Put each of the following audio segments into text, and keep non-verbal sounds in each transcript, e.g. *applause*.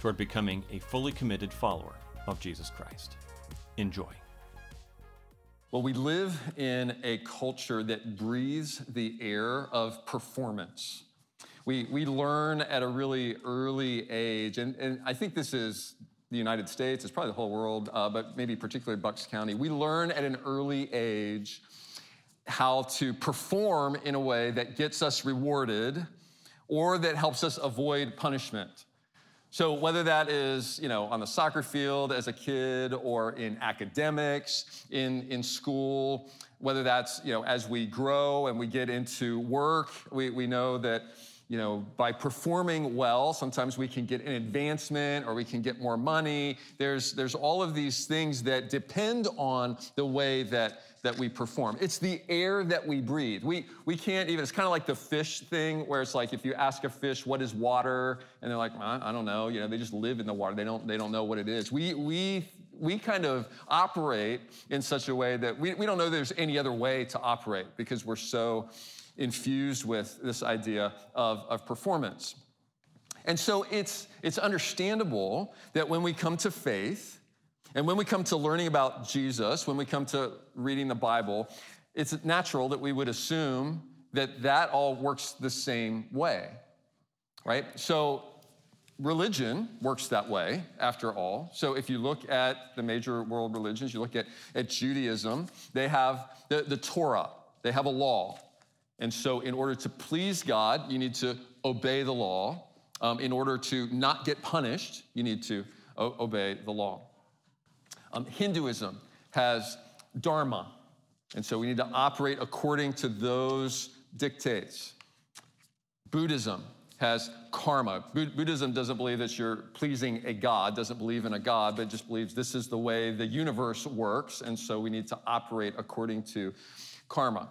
toward becoming a fully committed follower of Jesus Christ. Enjoy. Well, we live in a culture that breathes the air of performance. We, we learn at a really early age, and, and I think this is the United States, it's probably the whole world, uh, but maybe particularly Bucks County. We learn at an early age how to perform in a way that gets us rewarded or that helps us avoid punishment. So whether that is, you know, on the soccer field as a kid or in academics, in, in school, whether that's, you know, as we grow and we get into work, we, we know that, you know, by performing well, sometimes we can get an advancement or we can get more money. There's, there's all of these things that depend on the way that that we perform. It's the air that we breathe. We, we can't even, it's kind of like the fish thing where it's like if you ask a fish, what is water? And they're like, I, I don't know. You know, they just live in the water. They don't, they don't know what it is. We, we, we kind of operate in such a way that we, we don't know there's any other way to operate because we're so infused with this idea of, of performance. And so it's, it's understandable that when we come to faith, and when we come to learning about Jesus, when we come to reading the Bible, it's natural that we would assume that that all works the same way, right? So religion works that way, after all. So if you look at the major world religions, you look at, at Judaism, they have the, the Torah, they have a law. And so in order to please God, you need to obey the law. Um, in order to not get punished, you need to o- obey the law. Um, Hinduism has dharma, and so we need to operate according to those dictates. Buddhism has karma. Buddhism doesn't believe that you're pleasing a God, doesn't believe in a God, but just believes this is the way the universe works, and so we need to operate according to karma.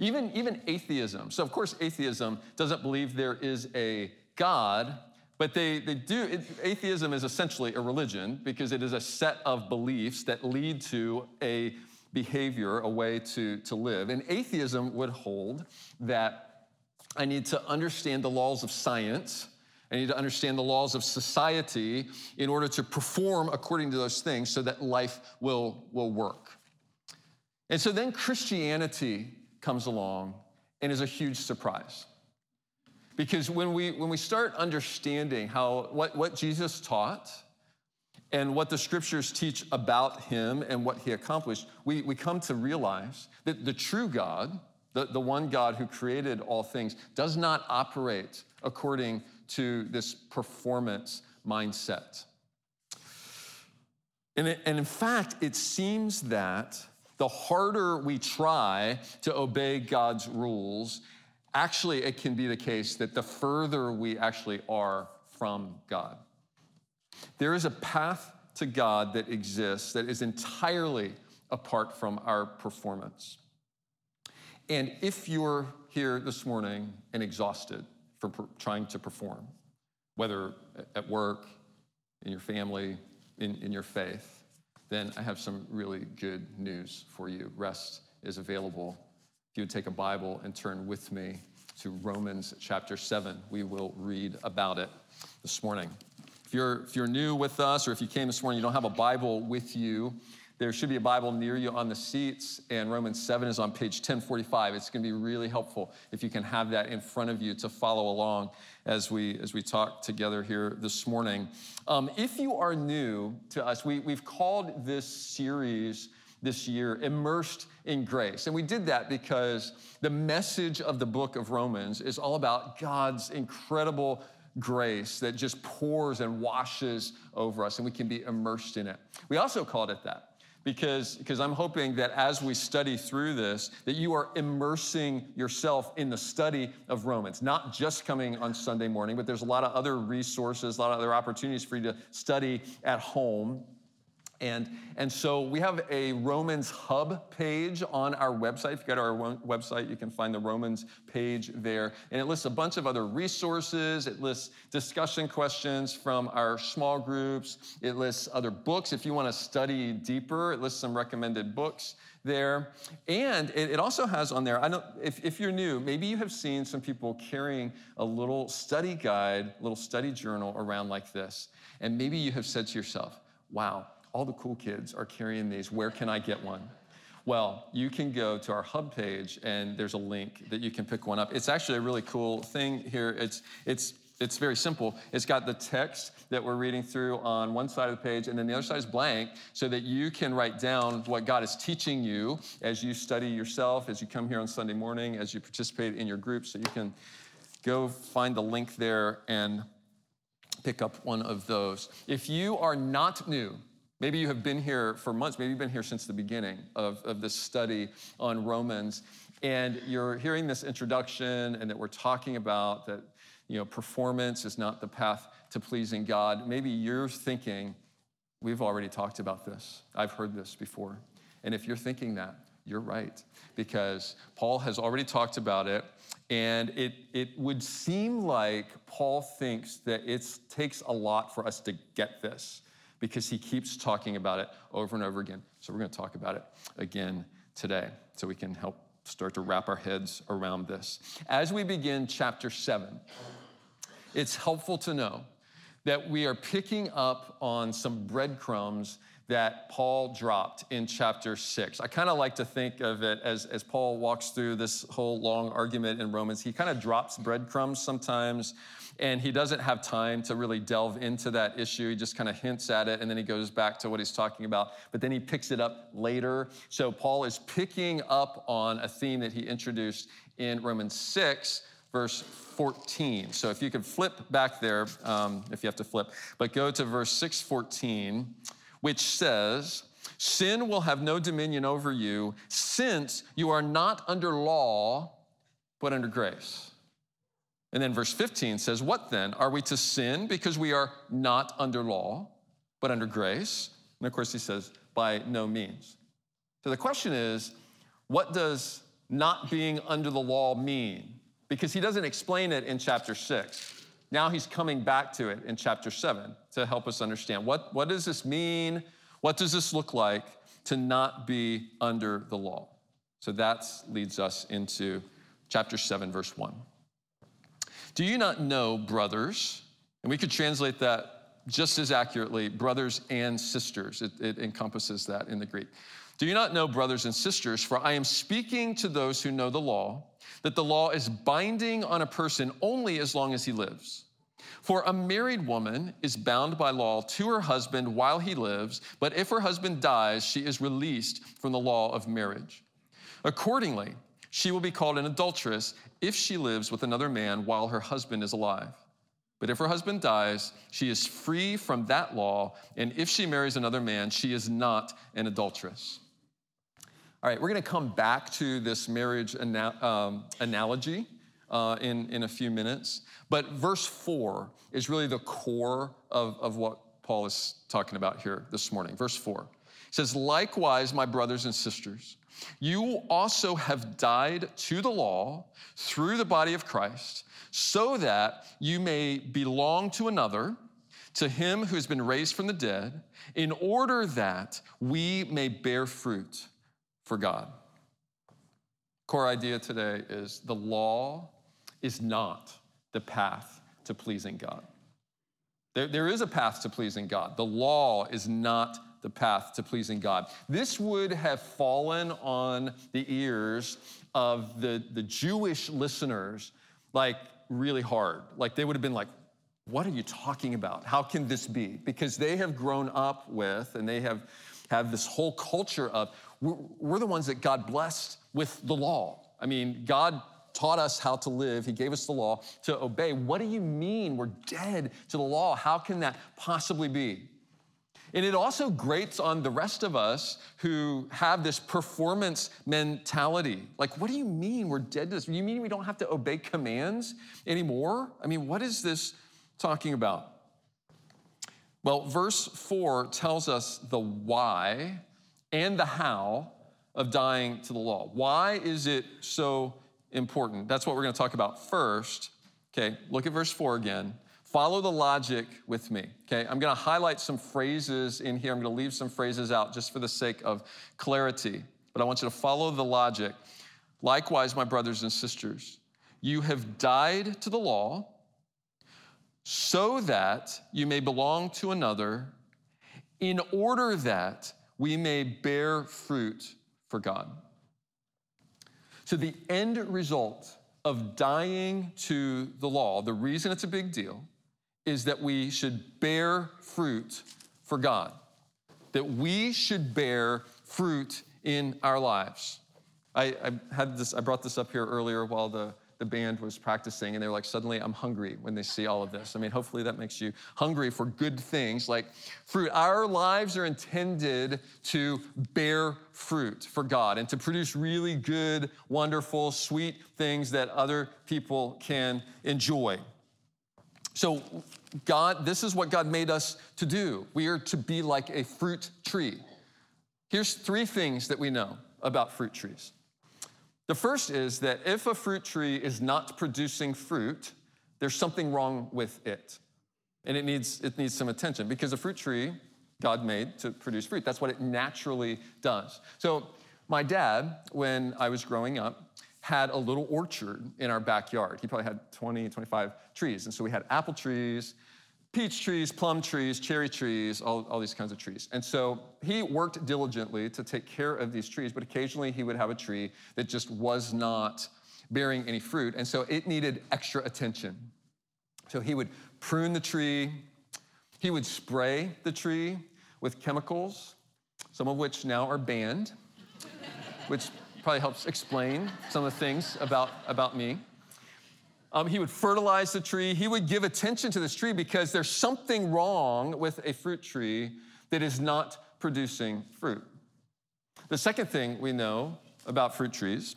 Even, even atheism. So, of course, atheism doesn't believe there is a God, but they, they do, it, atheism is essentially a religion because it is a set of beliefs that lead to a behavior, a way to, to live. And atheism would hold that I need to understand the laws of science. I need to understand the laws of society in order to perform according to those things so that life will, will work. And so then Christianity comes along and is a huge surprise. Because when we, when we start understanding how, what, what Jesus taught and what the scriptures teach about him and what he accomplished, we, we come to realize that the true God, the, the one God who created all things, does not operate according to this performance mindset. And, it, and in fact, it seems that the harder we try to obey God's rules actually, it can be the case that the further we actually are from God. There is a path to God that exists that is entirely apart from our performance. And if you're here this morning and exhausted from per- trying to perform, whether at work, in your family, in, in your faith, then I have some really good news for you. Rest is available if you would take a Bible and turn with me to Romans chapter 7, we will read about it this morning. If you're, if you're new with us or if you came this morning, you don't have a Bible with you, there should be a Bible near you on the seats, and Romans 7 is on page 1045. It's going to be really helpful if you can have that in front of you to follow along as we, as we talk together here this morning. Um, if you are new to us, we, we've called this series this year, immersed in grace. And we did that because the message of the book of Romans is all about God's incredible grace that just pours and washes over us, and we can be immersed in it. We also called it that because, because I'm hoping that as we study through this, that you are immersing yourself in the study of Romans, not just coming on Sunday morning, but there's a lot of other resources, a lot of other opportunities for you to study at home and, and so we have a Romans Hub page on our website. If you go to our website, you can find the Romans page there. And it lists a bunch of other resources. It lists discussion questions from our small groups. It lists other books. If you want to study deeper, it lists some recommended books there. And it, also has on there, I know if, if you're new, maybe you have seen some people carrying a little study guide, little study journal around like this. And maybe you have said to yourself, wow, all the cool kids are carrying these. Where can I get one? Well, you can go to our hub page and there's a link that you can pick one up. It's actually a really cool thing here. It's, it's, it's very simple. It's got the text that we're reading through on one side of the page, and then the other side is blank so that you can write down what God is teaching you as you study yourself, as you come here on Sunday morning, as you participate in your group. So you can go find the link there and pick up one of those. If you are not new, Maybe you have been here for months, maybe you've been here since the beginning of, of this study on Romans, and you're hearing this introduction and that we're talking about that you know performance is not the path to pleasing God. Maybe you're thinking, we've already talked about this. I've heard this before. And if you're thinking that, you're right, because Paul has already talked about it. And it, it would seem like Paul thinks that it takes a lot for us to get this because he keeps talking about it over and over again. So we're going to talk about it again today so we can help start to wrap our heads around this. As we begin chapter 7, it's helpful to know that we are picking up on some breadcrumbs that Paul dropped in chapter 6. I kind of like to think of it as, as Paul walks through this whole long argument in Romans. He kind of drops breadcrumbs sometimes and he doesn't have time to really delve into that issue. He just kind of hints at it and then he goes back to what he's talking about, but then he picks it up later. So Paul is picking up on a theme that he introduced in Romans 6, verse 14. So if you could flip back there, um, if you have to flip, but go to verse 614, which says, Sin will have no dominion over you, since you are not under law, but under grace. And then verse 15 says, What then? Are we to sin because we are not under law, but under grace? And of course, he says, By no means. So the question is, what does not being under the law mean? Because he doesn't explain it in chapter 6. Now he's coming back to it in chapter 7 to help us understand what, what does this mean? What does this look like to not be under the law? So that leads us into chapter 7, verse 1. Do you not know, brothers? And we could translate that just as accurately, brothers and sisters. It, it, encompasses that in the Greek. Do you not know, brothers and sisters, for I am speaking to those who know the law, that the law is binding on a person only as long as he lives? For a married woman is bound by law to her husband while he lives, but if her husband dies, she is released from the law of marriage. Accordingly, she will be called an adulteress if she lives with another man while her husband is alive. But if her husband dies, she is free from that law, and if she marries another man, she is not an adulteress. All right, we're going to come back to this marriage ana- um, analogy uh, in, in a few minutes. But verse 4 is really the core of, of what Paul is talking about here this morning. Verse 4 says, Likewise, my brothers and sisters, you also have died to the law through the body of Christ, so that you may belong to another, to him who has been raised from the dead, in order that we may bear fruit for God. Core idea today is the law is not the path to pleasing God. There, there is a path to pleasing God. The law is not the path to pleasing God. This would have fallen on the ears of the, the Jewish listeners like really hard. Like they would have been like, what are you talking about? How can this be? Because they have grown up with and they have have this whole culture of we're, we're the ones that God blessed with the law. I mean, God taught us how to live. He gave us the law to obey. What do you mean we're dead to the law? How can that possibly be? And it also grates on the rest of us who have this performance mentality. Like, what do you mean we're dead to this? You mean we don't have to obey commands anymore? I mean, what is this talking about? Well, verse 4 tells us the why and the how of dying to the law. Why is it so important? That's what we're going to talk about first. Okay, look at verse 4 again. Follow the logic with me. Okay, I'm going to highlight some phrases in here. I'm going to leave some phrases out just for the sake of clarity, but I want you to follow the logic. Likewise, my brothers and sisters, you have died to the law so that you may belong to another, in order that we may bear fruit for God. So, the end result of dying to the law, the reason it's a big deal, is that we should bear fruit for God, that we should bear fruit in our lives. I, I, had this, I brought this up here earlier while the, the band was practicing, and they were like, suddenly I'm hungry when they see all of this. I mean, hopefully that makes you hungry for good things like fruit. Our lives are intended to bear fruit for God and to produce really good, wonderful, sweet things that other people can enjoy. So, God, this is what God made us to do. We are to be like a fruit tree. Here's three things that we know about fruit trees. The first is that if a fruit tree is not producing fruit, there's something wrong with it. And it needs, it needs some attention because a fruit tree, God made to produce fruit. That's what it naturally does. So, my dad, when I was growing up, had a little orchard in our backyard. He probably had 20, 25 trees. And so we had apple trees, peach trees, plum trees, cherry trees, all, all these kinds of trees. And so he worked diligently to take care of these trees, but occasionally he would have a tree that just was not bearing any fruit. And so it needed extra attention. So he would prune the tree, he would spray the tree with chemicals, some of which now are banned, *laughs* which probably helps explain some of the things about, about me. Um, he would fertilize the tree. He would give attention to this tree because there's something wrong with a fruit tree that is not producing fruit. The second thing we know about fruit trees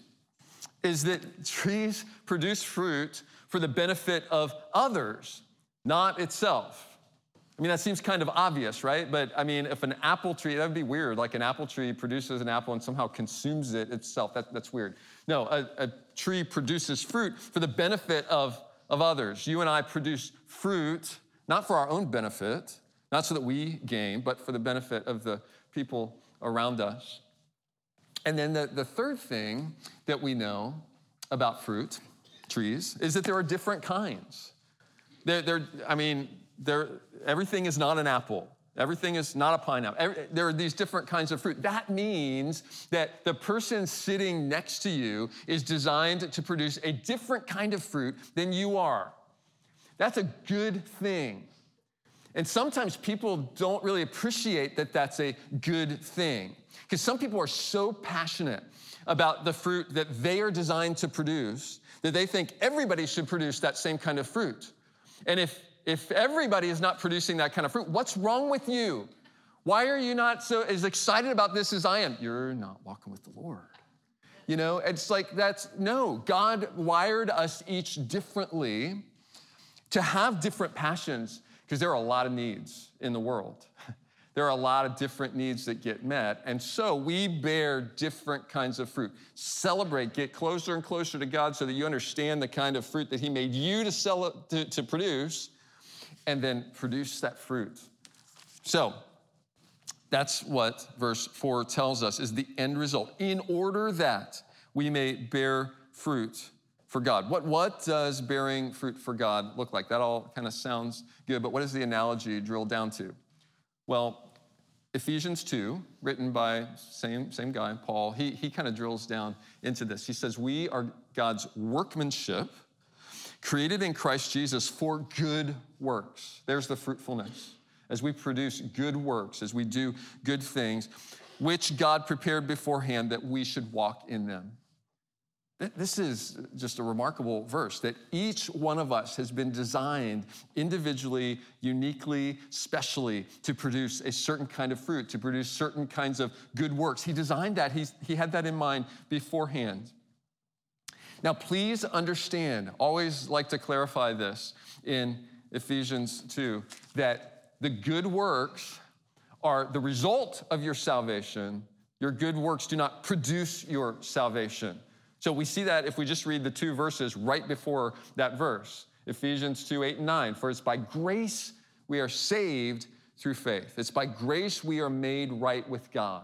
is that trees produce fruit for the benefit of others, not itself. I mean, that seems kind of obvious, right? But I mean, if an apple tree, that would be weird. Like an apple tree produces an apple and somehow consumes it itself. That, that's weird. No, a, a tree produces fruit for the benefit of, of others. You and I produce fruit, not for our own benefit, not so that we gain, but for the benefit of the people around us. And then the, the third thing that we know about fruit trees is that there are different kinds. They're, they're, I mean, there, everything is not an apple. Everything is not a pineapple. Every, there are these different kinds of fruit. That means that the person sitting next to you is designed to produce a different kind of fruit than you are. That's a good thing. And sometimes people don't really appreciate that that's a good thing. Because some people are so passionate about the fruit that they are designed to produce that they think everybody should produce that same kind of fruit. And if if everybody is not producing that kind of fruit, what's wrong with you? Why are you not so as excited about this as I am? You're not walking with the Lord. You know, it's like that's no, God wired us each differently to have different passions because there are a lot of needs in the world. *laughs* There are a lot of different needs that get met. And so we bear different kinds of fruit. Celebrate, get closer and closer to God so that you understand the kind of fruit that He made you to, sell, to, to produce and then produce that fruit. So, that's what verse 4 tells us is the end result. In order that we may bear fruit for God. What, what does bearing fruit for God look like? That all kind of sounds good, but what does the analogy drill down to? Well, Ephesians 2, written by same, same guy, Paul, he, he kind of drills down into this. He says, We are God's workmanship created in Christ Jesus for good works. There's the fruitfulness. As we produce good works, as we do good things, which God prepared beforehand that we should walk in them. This is just a remarkable verse that each one of us has been designed individually, uniquely, specially to produce a certain kind of fruit, to produce certain kinds of good works. He designed that, He's, he had that in mind beforehand. Now, please understand, always like to clarify this in Ephesians 2, that the good works are the result of your salvation. Your good works do not produce your salvation. So we see that if we just read the two verses right before that verse Ephesians 2 8 and 9. For it's by grace we are saved through faith. It's by grace we are made right with God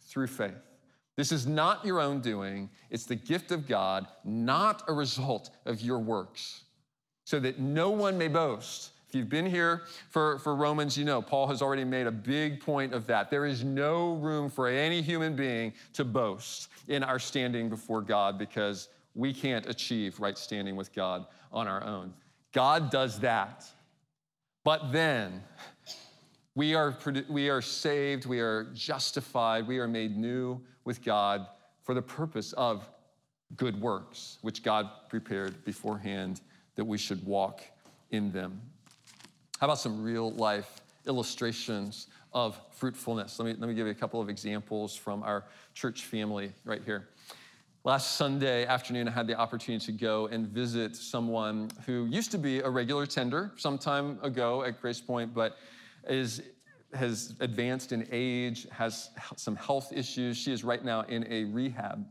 through faith. This is not your own doing, it's the gift of God, not a result of your works, so that no one may boast. If you've been here for, for Romans, you know Paul has already made a big point of that. There is no room for any human being to boast in our standing before God because we can't achieve right standing with God on our own. God does that. But then we are, we are saved, we are justified, we are made new with God for the purpose of good works, which God prepared beforehand that we should walk in them. How about some real life illustrations of fruitfulness? Let me, let me give you a couple of examples from our church family right here. Last Sunday afternoon, I had the opportunity to go and visit someone who used to be a regular tender some time ago at Grace Point, but is, has advanced in age, has some health issues. She is right now in a rehab.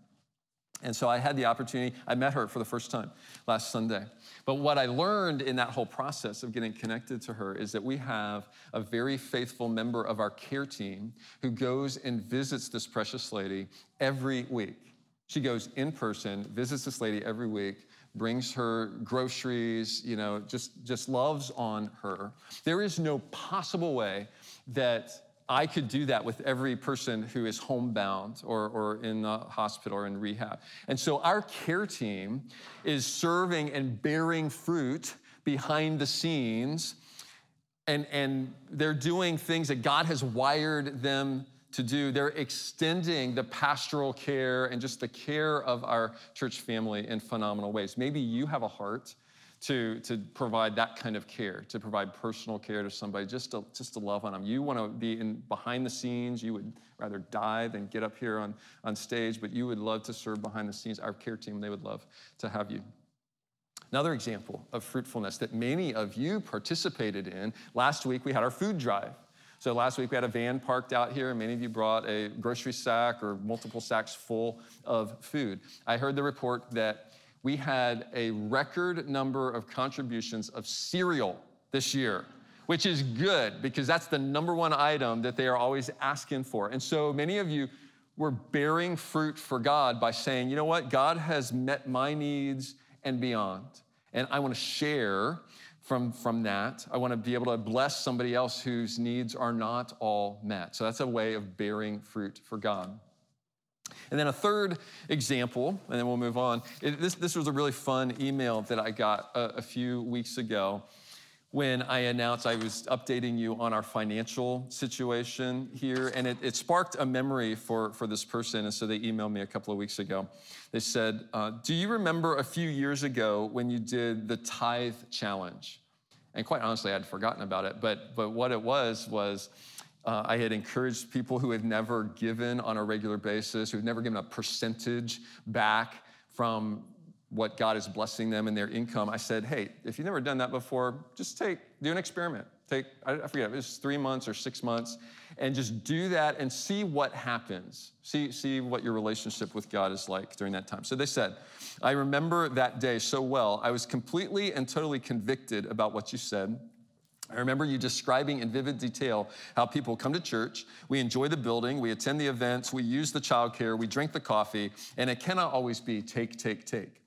And so I had the opportunity, I met her for the first time last Sunday. But what I learned in that whole process of getting connected to her is that we have a very faithful member of our care team who goes and visits this precious lady every week. She goes in person, visits this lady every week, brings her groceries, you know, just, just loves on her. There is no possible way that I could do that with every person who is homebound or, or in the hospital or in rehab. And so our care team is serving and bearing fruit behind the scenes. And, and they're doing things that God has wired them to do. They're extending the pastoral care and just the care of our church family in phenomenal ways. Maybe you have a heart to, to provide that kind of care, to provide personal care to somebody, just to, just to love on them. You want to be in behind the scenes. You would rather die than get up here on, on stage, but you would love to serve behind the scenes. Our care team, they would love to have you. Another example of fruitfulness that many of you participated in. Last week, we had our food drive. So last week we had a van parked out here, and many of you brought a grocery sack or multiple sacks full of food. I heard the report that we had a record number of contributions of cereal this year, which is good because that's the number one item that they are always asking for. And so many of you were bearing fruit for God by saying, you know what, God has met my needs and beyond. And I want to share from, from that. I want to be able to bless somebody else whose needs are not all met. So that's a way of bearing fruit for God. And then a third example, and then we'll move on. It, this, this was a really fun email that I got a, a few weeks ago when I announced I was updating you on our financial situation here. And it, it, sparked a memory for, for this person. And so they emailed me a couple of weeks ago. They said, uh, Do you remember a few years ago when you did the tithe challenge? And quite honestly, I'd forgotten about it. But, but what it was, was uh, I had encouraged people who had never given on a regular basis, who had never given a percentage back from what God is blessing them in their income. I said, hey, if you've never done that before, just take, do an experiment. Take, I forget, it was three months or six months, and just do that and see what happens. See, see what your relationship with God is like during that time. So they said, I remember that day so well. I was completely and totally convicted about what you said. I remember you describing in vivid detail how people come to church, we enjoy the building, we attend the events, we use the childcare, we drink the coffee, and it cannot always be take, take, take.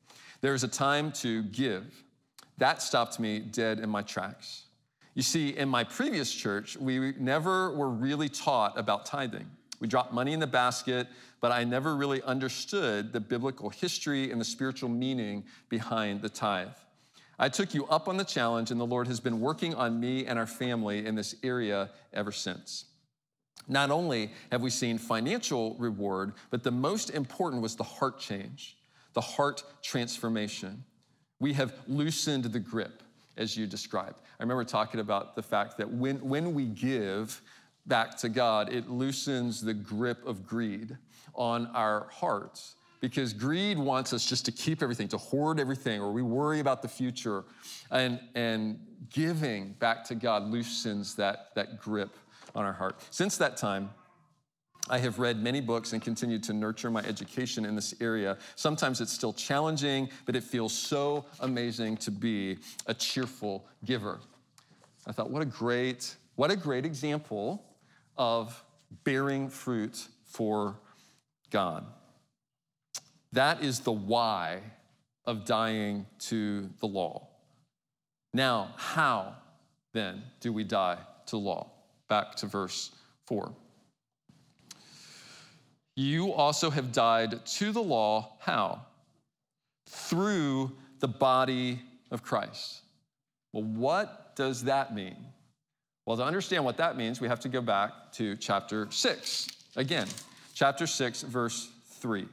There's a time to give. That stopped me dead in my tracks. You see, in my previous church, we never were really taught about tithing. We dropped money in the basket, but I never really understood the biblical history and the spiritual meaning behind the tithe. I took you up on the challenge, and the Lord has been working on me and our family in this area ever since. Not only have we seen financial reward, but the most important was the heart change. The heart transformation. We have loosened the grip, as you described. I remember talking about the fact that when, when we give back to God, it loosens the grip of greed on our hearts because greed wants us just to keep everything, to hoard everything, or we worry about the future. And, and giving back to God loosens that, that grip on our heart. Since that time, I have read many books and continue to nurture my education in this area. Sometimes it's still challenging, but it feels so amazing to be a cheerful giver. I thought, what a great, what a great example of bearing fruit for God. That is the why of dying to the law. Now, how then do we die to law? Back to verse 4. You also have died to the law. How? Through the body of Christ. Well, what does that mean? Well, to understand what that means, we have to go back to chapter 6. Again, chapter 6, verse 3.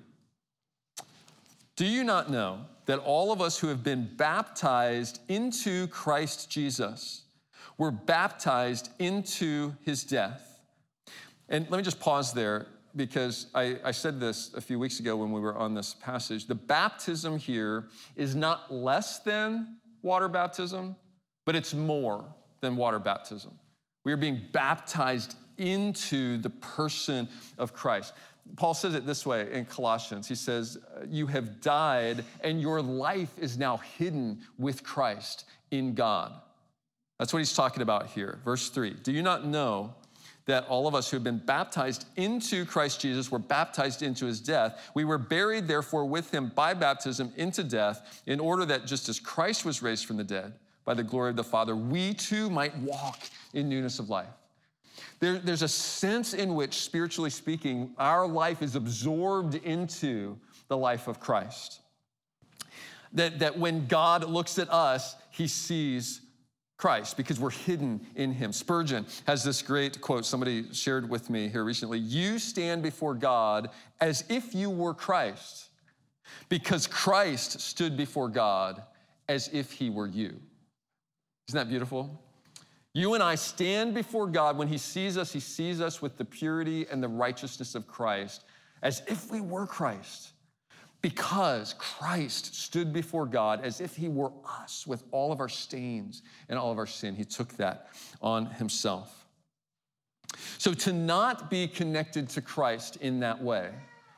Do you not know that all of us who have been baptized into Christ Jesus were baptized into his death? And let me just pause there because I, I, said this a few weeks ago when we were on this passage. The baptism here is not less than water baptism, but it's more than water baptism. We are being baptized into the person of Christ. Paul says it this way in Colossians. He says, uh, You have died, and your life is now hidden with Christ in God. That's what he's talking about here. Verse 3 Do you not know that all of us who have been baptized into Christ Jesus were baptized into his death? We were buried, therefore, with him by baptism into death, in order that just as Christ was raised from the dead by the glory of the Father, we too might walk in newness of life. There, there's a sense in which, spiritually speaking, our life is absorbed into the life of Christ. That, that when God looks at us, he sees Christ because we're hidden in him. Spurgeon has this great quote somebody shared with me here recently You stand before God as if you were Christ, because Christ stood before God as if he were you. Isn't that beautiful? You and I stand before God. When He sees us, He sees us with the purity and the righteousness of Christ as if we were Christ. Because Christ stood before God as if He were us with all of our stains and all of our sin. He took that on Himself. So to not be connected to Christ in that way,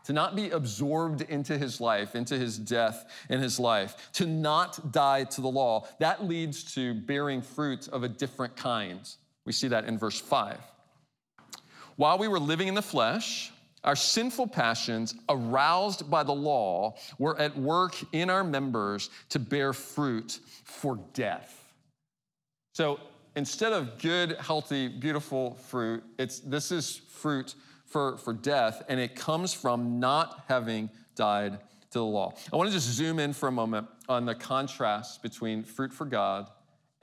to not be absorbed into his life, into his death in his life, to not die to the law, that leads to bearing fruit of a different kind. We see that in verse 5. While we were living in the flesh, our sinful passions, aroused by the law, were at work in our members to bear fruit for death. So instead of good, healthy, beautiful fruit, it's, this is fruit for, for death, and it comes from not having died to the law. I want to just zoom in for a moment on the contrast between fruit for God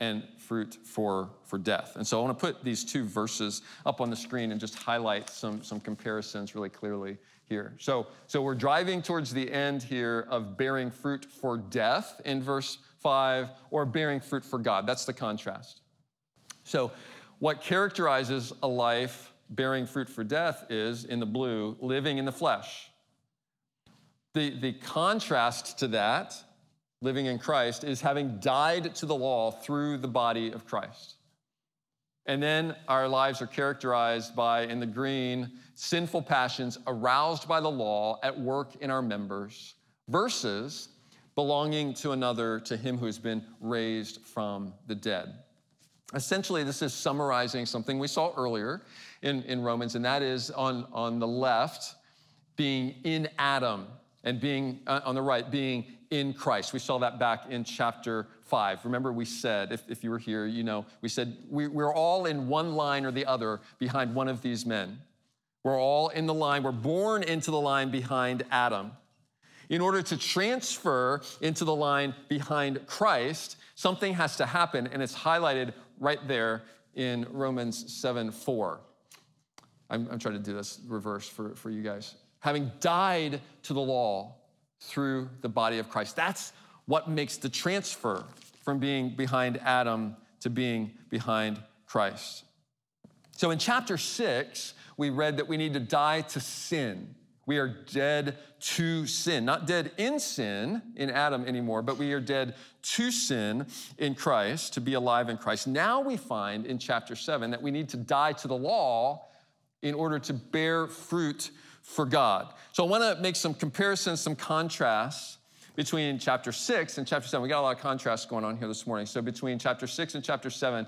and fruit for, for death. And so I want to put these two verses up on the screen and just highlight some, some comparisons really clearly here. So, so we're driving towards the end here of bearing fruit for death in verse 5 or bearing fruit for God. That's the contrast. So, what characterizes a life bearing fruit for death is, in the blue, living in the flesh. The, the contrast to that, living in Christ, is having died to the law through the body of Christ. And then our lives are characterized by, in the green, sinful passions aroused by the law at work in our members versus belonging to another, to him who has been raised from the dead. Essentially, this is summarizing something we saw earlier in, in Romans, and that is on, on the left, being in Adam, and being uh, on the right, being in Christ. We saw that back in chapter five. Remember, we said, if, if you were here, you know, we said we, we're all in one line or the other behind one of these men. We're all in the line, we're born into the line behind Adam. In order to transfer into the line behind Christ, something has to happen, and it's highlighted right there in Romans 7 4. I'm, I'm trying to do this reverse for, for you guys. Having died to the law through the body of Christ. That's what makes the transfer from being behind Adam to being behind Christ. So in chapter six, we read that we need to die to sin. We are dead to sin, not dead in sin in Adam anymore, but we are dead to sin in Christ, to be alive in Christ. Now we find in chapter seven that we need to die to the law in order to bear fruit for God. So I want to make some comparisons, some contrasts between chapter six and chapter seven. We got a lot of contrasts going on here this morning. So between chapter six and chapter seven,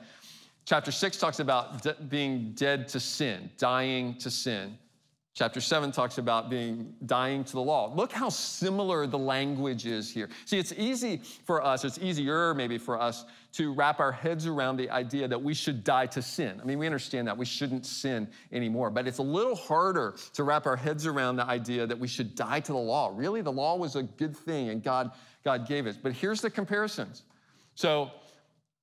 chapter six talks about being dead to sin, dying to sin. Chapter 7 talks about being dying to the law. Look how similar the language is here. See, it's easy for us, it's easier maybe for us to wrap our heads around the idea that we should die to sin. I mean, we understand that we shouldn't sin anymore, but it's a little harder to wrap our heads around the idea that we should die to the law. Really, the law was a good thing and God, God gave it. But here's the comparisons. So,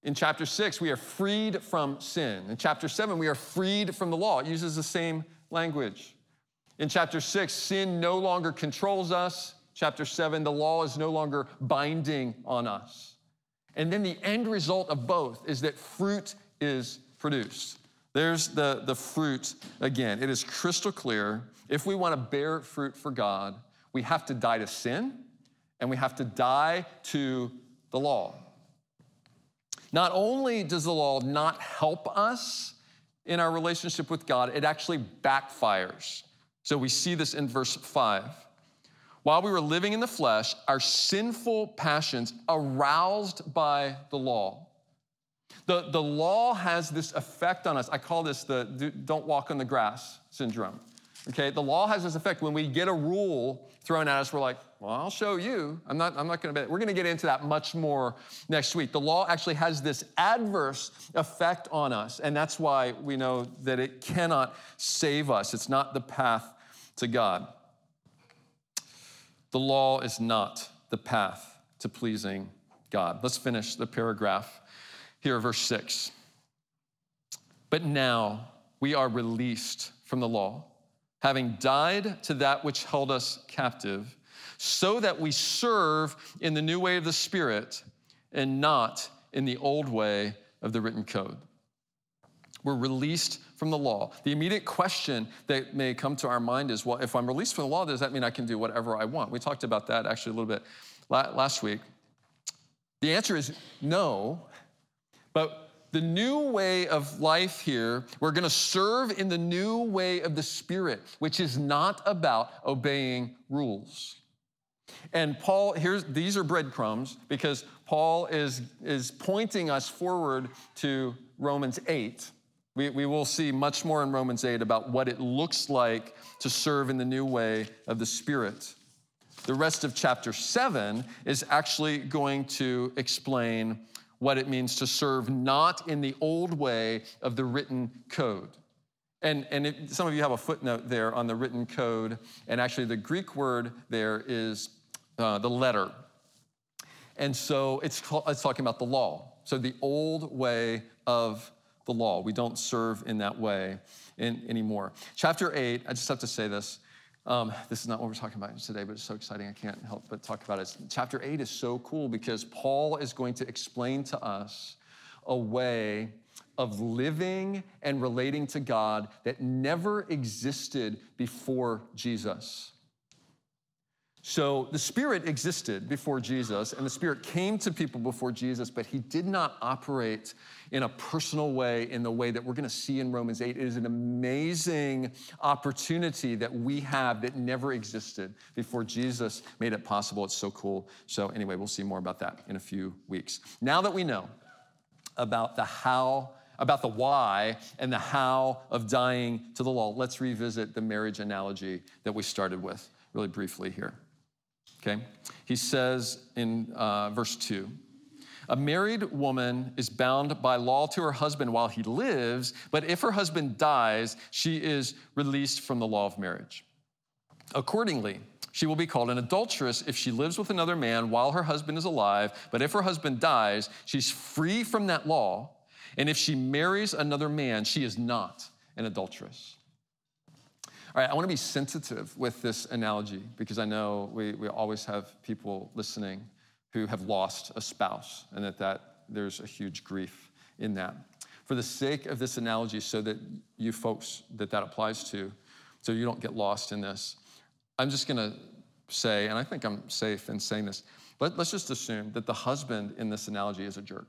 in chapter 6, we are freed from sin. In chapter 7, we are freed from the law. It uses the same language. In chapter six, sin no longer controls us. Chapter seven, the law is no longer binding on us. And then the end result of both is that fruit is produced. There's the, the fruit again. It is crystal clear. If we want to bear fruit for God, we have to die to sin and we have to die to the law. Not only does the law not help us in our relationship with God, it actually backfires. So we see this in verse 5. While we were living in the flesh, our sinful passions aroused by the law. The, the law has this effect on us. I call this the don't walk on the grass syndrome. Okay, the law has this effect. When we get a rule thrown at us, we're like, well, I'll show you. I'm not, I'm not gonna, bet. we're gonna get into that much more next week. The law actually has this adverse effect on us, and that's why we know that it cannot save us. It's not the path to God. The law is not the path to pleasing God. Let's finish the paragraph here, verse 6. But now we are released from the law, having died to that which held us captive, so that we serve in the new way of the Spirit and not in the old way of the written code. We're released from the law. The immediate question that may come to our mind is well, if I'm released from the law, does that mean I can do whatever I want? We talked about that actually a little bit last week. The answer is no, but the new way of life here, we're going to serve in the new way of the Spirit, which is not about obeying rules. And Paul, here's these are breadcrumbs because Paul is, is pointing us forward to Romans 8 we, we will see much more in Romans 8 about what it looks like to serve in the new way of the Spirit. The rest of chapter 7 is actually going to explain what it means to serve not in the old way of the written code. And, and it, some of you have a footnote there on the written code, and actually the Greek word there is uh, the letter. And so it's, it's talking about the law. So the old way of the law. We don't serve in that way in, anymore. Chapter 8, I just have to say this. Um, this is not what we're talking about today, but it's so exciting. I can't help but talk about it. Chapter 8 is so cool because Paul is going to explain to us a way of living and relating to God that never existed before Jesus. So the Spirit existed before Jesus, and the Spirit came to people before Jesus, but he did not operate in a personal way in the way that we're going to see in Romans 8. It is an amazing opportunity that we have that never existed before Jesus made it possible. It's so cool. So, anyway, we'll see more about that in a few weeks. Now that we know about the how, about the why and the how of dying to the law, let's revisit the marriage analogy that we started with really briefly here. Okay? He says in uh, verse 2 A married woman is bound by law to her husband while he lives, but if her husband dies, she is released from the law of marriage. Accordingly, she will be called an adulteress if she lives with another man while her husband is alive, but if her husband dies, she's free from that law. And if she marries another man, she is not an adulteress. All right, I want to be sensitive with this analogy because I know we, we always have people listening who have lost a spouse and that, that there's a huge grief in that. For the sake of this analogy, so that you folks that that applies to, so you don't get lost in this, I'm just going to say, and I think I'm safe in saying this, let, let's just assume that the husband in this analogy is a jerk,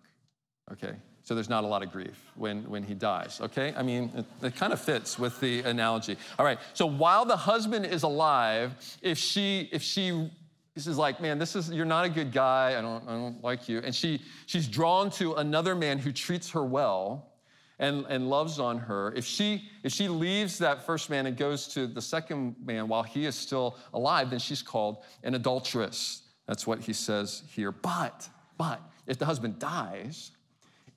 okay? So there's not a lot of grief when, when he dies, okay? I mean, it, it kind of fits with the analogy. All right, so while the husband is alive, if she, if she this is like, man, this is you're not a good guy. I don't, I don't like you. And she she's drawn to another man who treats her well and, and loves on her. If she if she leaves that first man and goes to the second man while he is still alive, then she's called an adulteress. That's what he says here. But, but if the husband dies,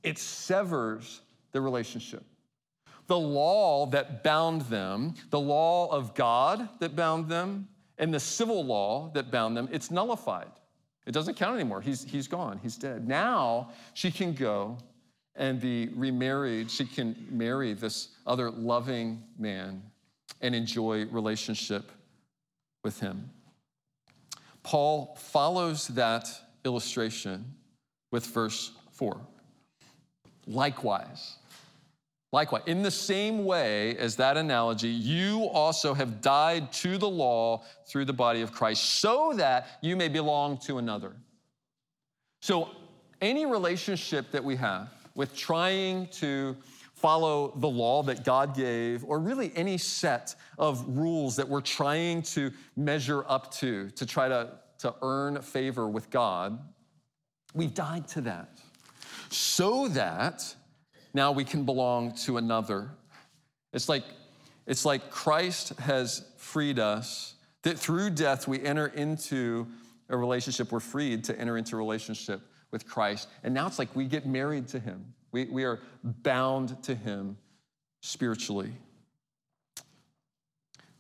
it severs the relationship. The law that bound them, the law of God that bound them, and the civil law that bound them, it's nullified. It doesn't count anymore. He's, he's gone, he's dead. Now she can go and be remarried. She can marry this other loving man and enjoy relationship with him. Paul follows that illustration with verse 4. Likewise, likewise, in the same way as that analogy, you also have died to the law through the body of Christ, so that you may belong to another. So, any relationship that we have with trying to follow the law that God gave, or really any set of rules that we're trying to measure up to, to try to, to earn favor with God, we've died to that so that now we can belong to another. It's like, it's like Christ has freed us, that through death we enter into a relationship. We're freed to enter into a relationship with Christ. And now it's like we get married to him. We, we are bound to him spiritually.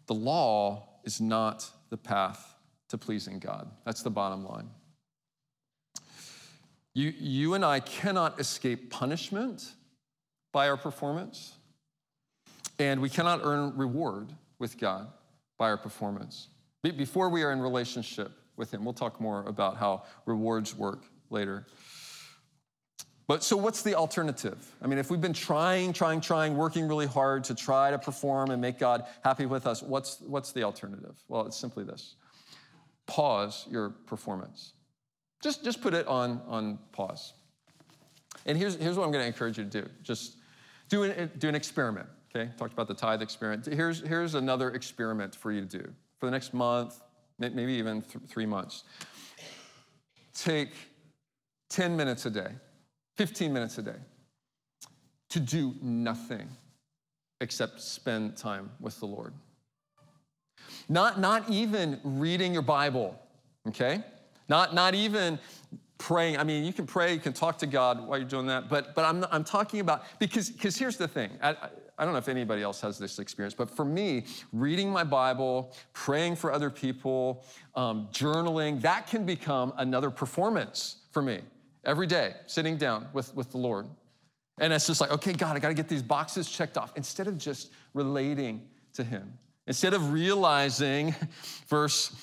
The law is not the path to pleasing God. That's the bottom line. You, you and I cannot escape punishment by our performance, and we cannot earn reward with God by our performance. Before we are in relationship with Him, we'll talk more about how rewards work later. But so, what's the alternative? I mean, if we've been trying, trying, trying, working really hard to try to perform and make God happy with us, what's, what's the alternative? Well, it's simply this pause your performance. Just, just put it on, on pause. And here's, here's what I'm going to encourage you to do just do an, do an experiment. Okay, talked about the tithe experiment. Here's, here's another experiment for you to do for the next month, maybe even th- three months. Take 10 minutes a day, 15 minutes a day to do nothing except spend time with the Lord. Not, not even reading your Bible, okay? Not, not even praying. I mean, you can pray, you can talk to God while you're doing that, but, but I'm, I'm talking about, because, because here's the thing. I, I don't know if anybody else has this experience, but for me, reading my Bible, praying for other people, um, journaling, that can become another performance for me every day, sitting down with, with the Lord. And it's just like, okay, God, I got to get these boxes checked off instead of just relating to Him. Instead of realizing, *laughs* verse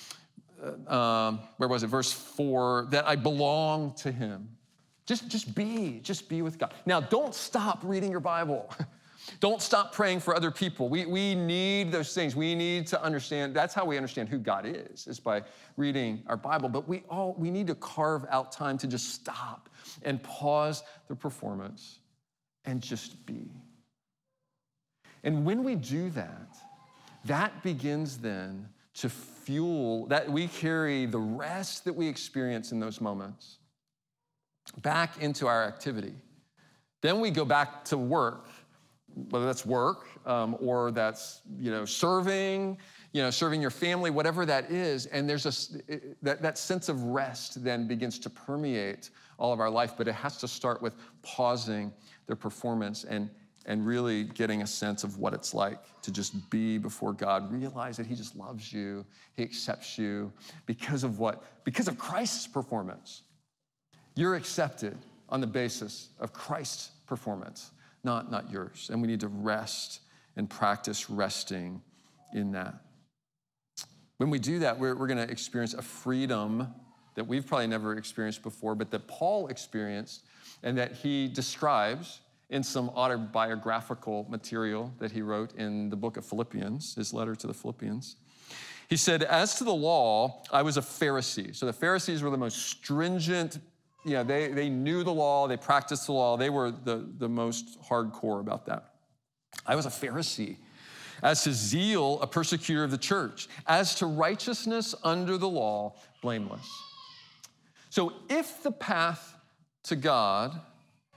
um, where was it? Verse four, that I belong to him. Just, just be, just be with God. Now, don't stop reading your Bible. *laughs* don't stop praying for other people. We, we need those things. We need to understand, that's how we understand who God is, is by reading our Bible. But we all, we need to carve out time to just stop and pause the performance and just be. And when we do that, that begins then to fuel that we carry the rest that we experience in those moments back into our activity. Then we go back to work, whether that's work um, or that's you know serving, you know serving your family, whatever that is. And there's a that, that sense of rest then begins to permeate all of our life. But it has to start with pausing their performance and and really getting a sense of what it's like to just be before God, realize that He just loves you, He accepts you because of what? Because of Christ's performance. You're accepted on the basis of Christ's performance, not, not yours. And we need to rest and practice resting in that. When we do that, we're, we're going to experience a freedom that we've probably never experienced before, but that Paul experienced and that he describes in some autobiographical material that he wrote in the book of Philippians, his letter to the Philippians. He said, As to the law, I was a Pharisee. So the Pharisees were the most stringent, you know, they, they knew the law, they practiced the law, they were the, the most hardcore about that. I was a Pharisee. As to zeal, a persecutor of the church. As to righteousness under the law, blameless. So if the path to God,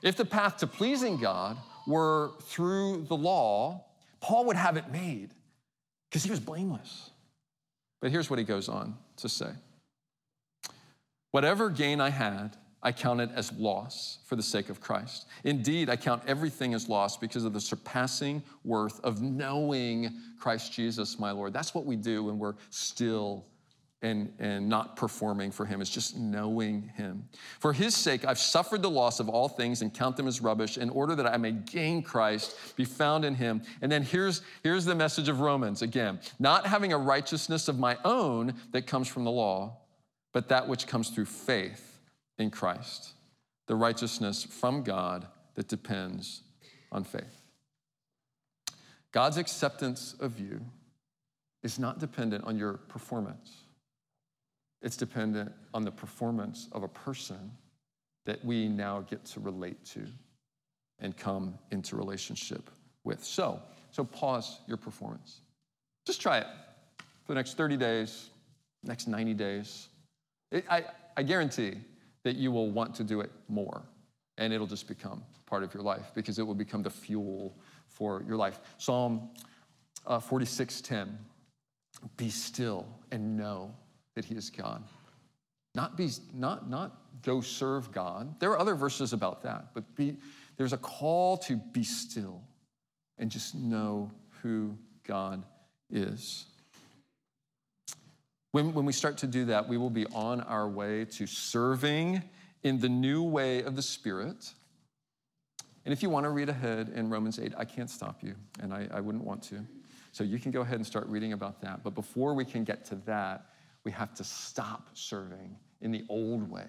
if the path to pleasing God were through the law, Paul would have it made because he was blameless. But here's what he goes on to say Whatever gain I had, I count it as loss for the sake of Christ. Indeed, I count everything as loss because of the surpassing worth of knowing Christ Jesus, my Lord. That's what we do when we're still and, and not performing for him. It's just knowing him. For his sake, I've suffered the loss of all things and count them as rubbish in order that I may gain Christ, be found in him. And then here's, here's the message of Romans again not having a righteousness of my own that comes from the law, but that which comes through faith in Christ, the righteousness from God that depends on faith. God's acceptance of you is not dependent on your performance. It's dependent on the performance of a person that we now get to relate to and come into relationship with. So, so pause your performance. Just try it for the next 30 days, next 90 days. It, I, I guarantee that you will want to do it more. And it'll just become part of your life because it will become the fuel for your life. Psalm uh, 46:10. Be still and know that He is God. Not be not not go serve God. There are other verses about that, but be there's a call to be still and just know who God is. When, when we start to do that, we will be on our way to serving in the new way of the Spirit. And if you want to read ahead in Romans 8, I can't stop you, and I, I wouldn't want to. So you can go ahead and start reading about that. But before we can get to that, we have to stop serving in the old way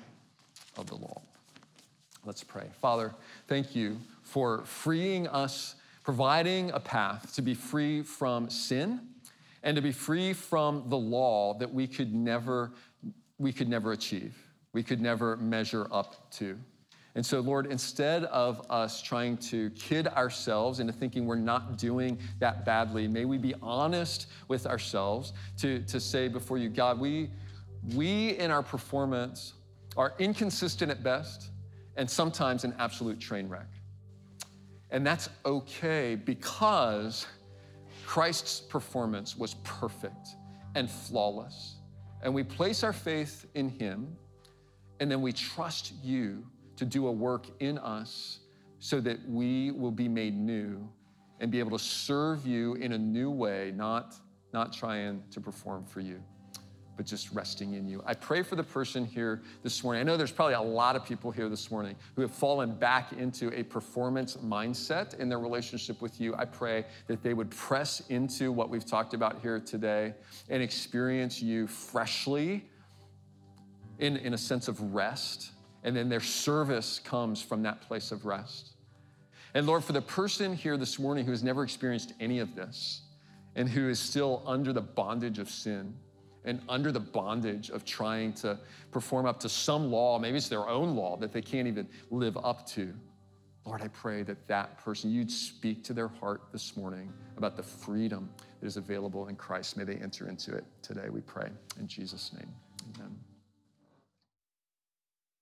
of the law. Let's pray. Father, thank you for freeing us, providing a path to be free from sin and to be free from the law that we could never we could never achieve we could never measure up to and so lord instead of us trying to kid ourselves into thinking we're not doing that badly may we be honest with ourselves to, to say before you god we we in our performance are inconsistent at best and sometimes an absolute train wreck and that's okay because Christ's performance was perfect and flawless. And we place our faith in Him, and then we trust you to do a work in us so that we will be made new and be able to serve you in a new way, not, not trying to perform for you but just resting in you. I pray for the person here this morning. I know there's probably a lot of people here this morning who have fallen back into a performance mindset in their relationship with you. I pray that they would press into what we've talked about here today and experience you freshly in, in a sense of rest. And then their service comes from that place of rest. And Lord, for the person here this morning who has never experienced any of this and who is still under the bondage of sin, and under the bondage of trying to perform up to some law, maybe it's their own law that they can't even live up to. Lord, I pray that that person, you'd speak to their heart this morning about the freedom that is available in Christ. May they enter into it today, we pray. In Jesus' name, amen.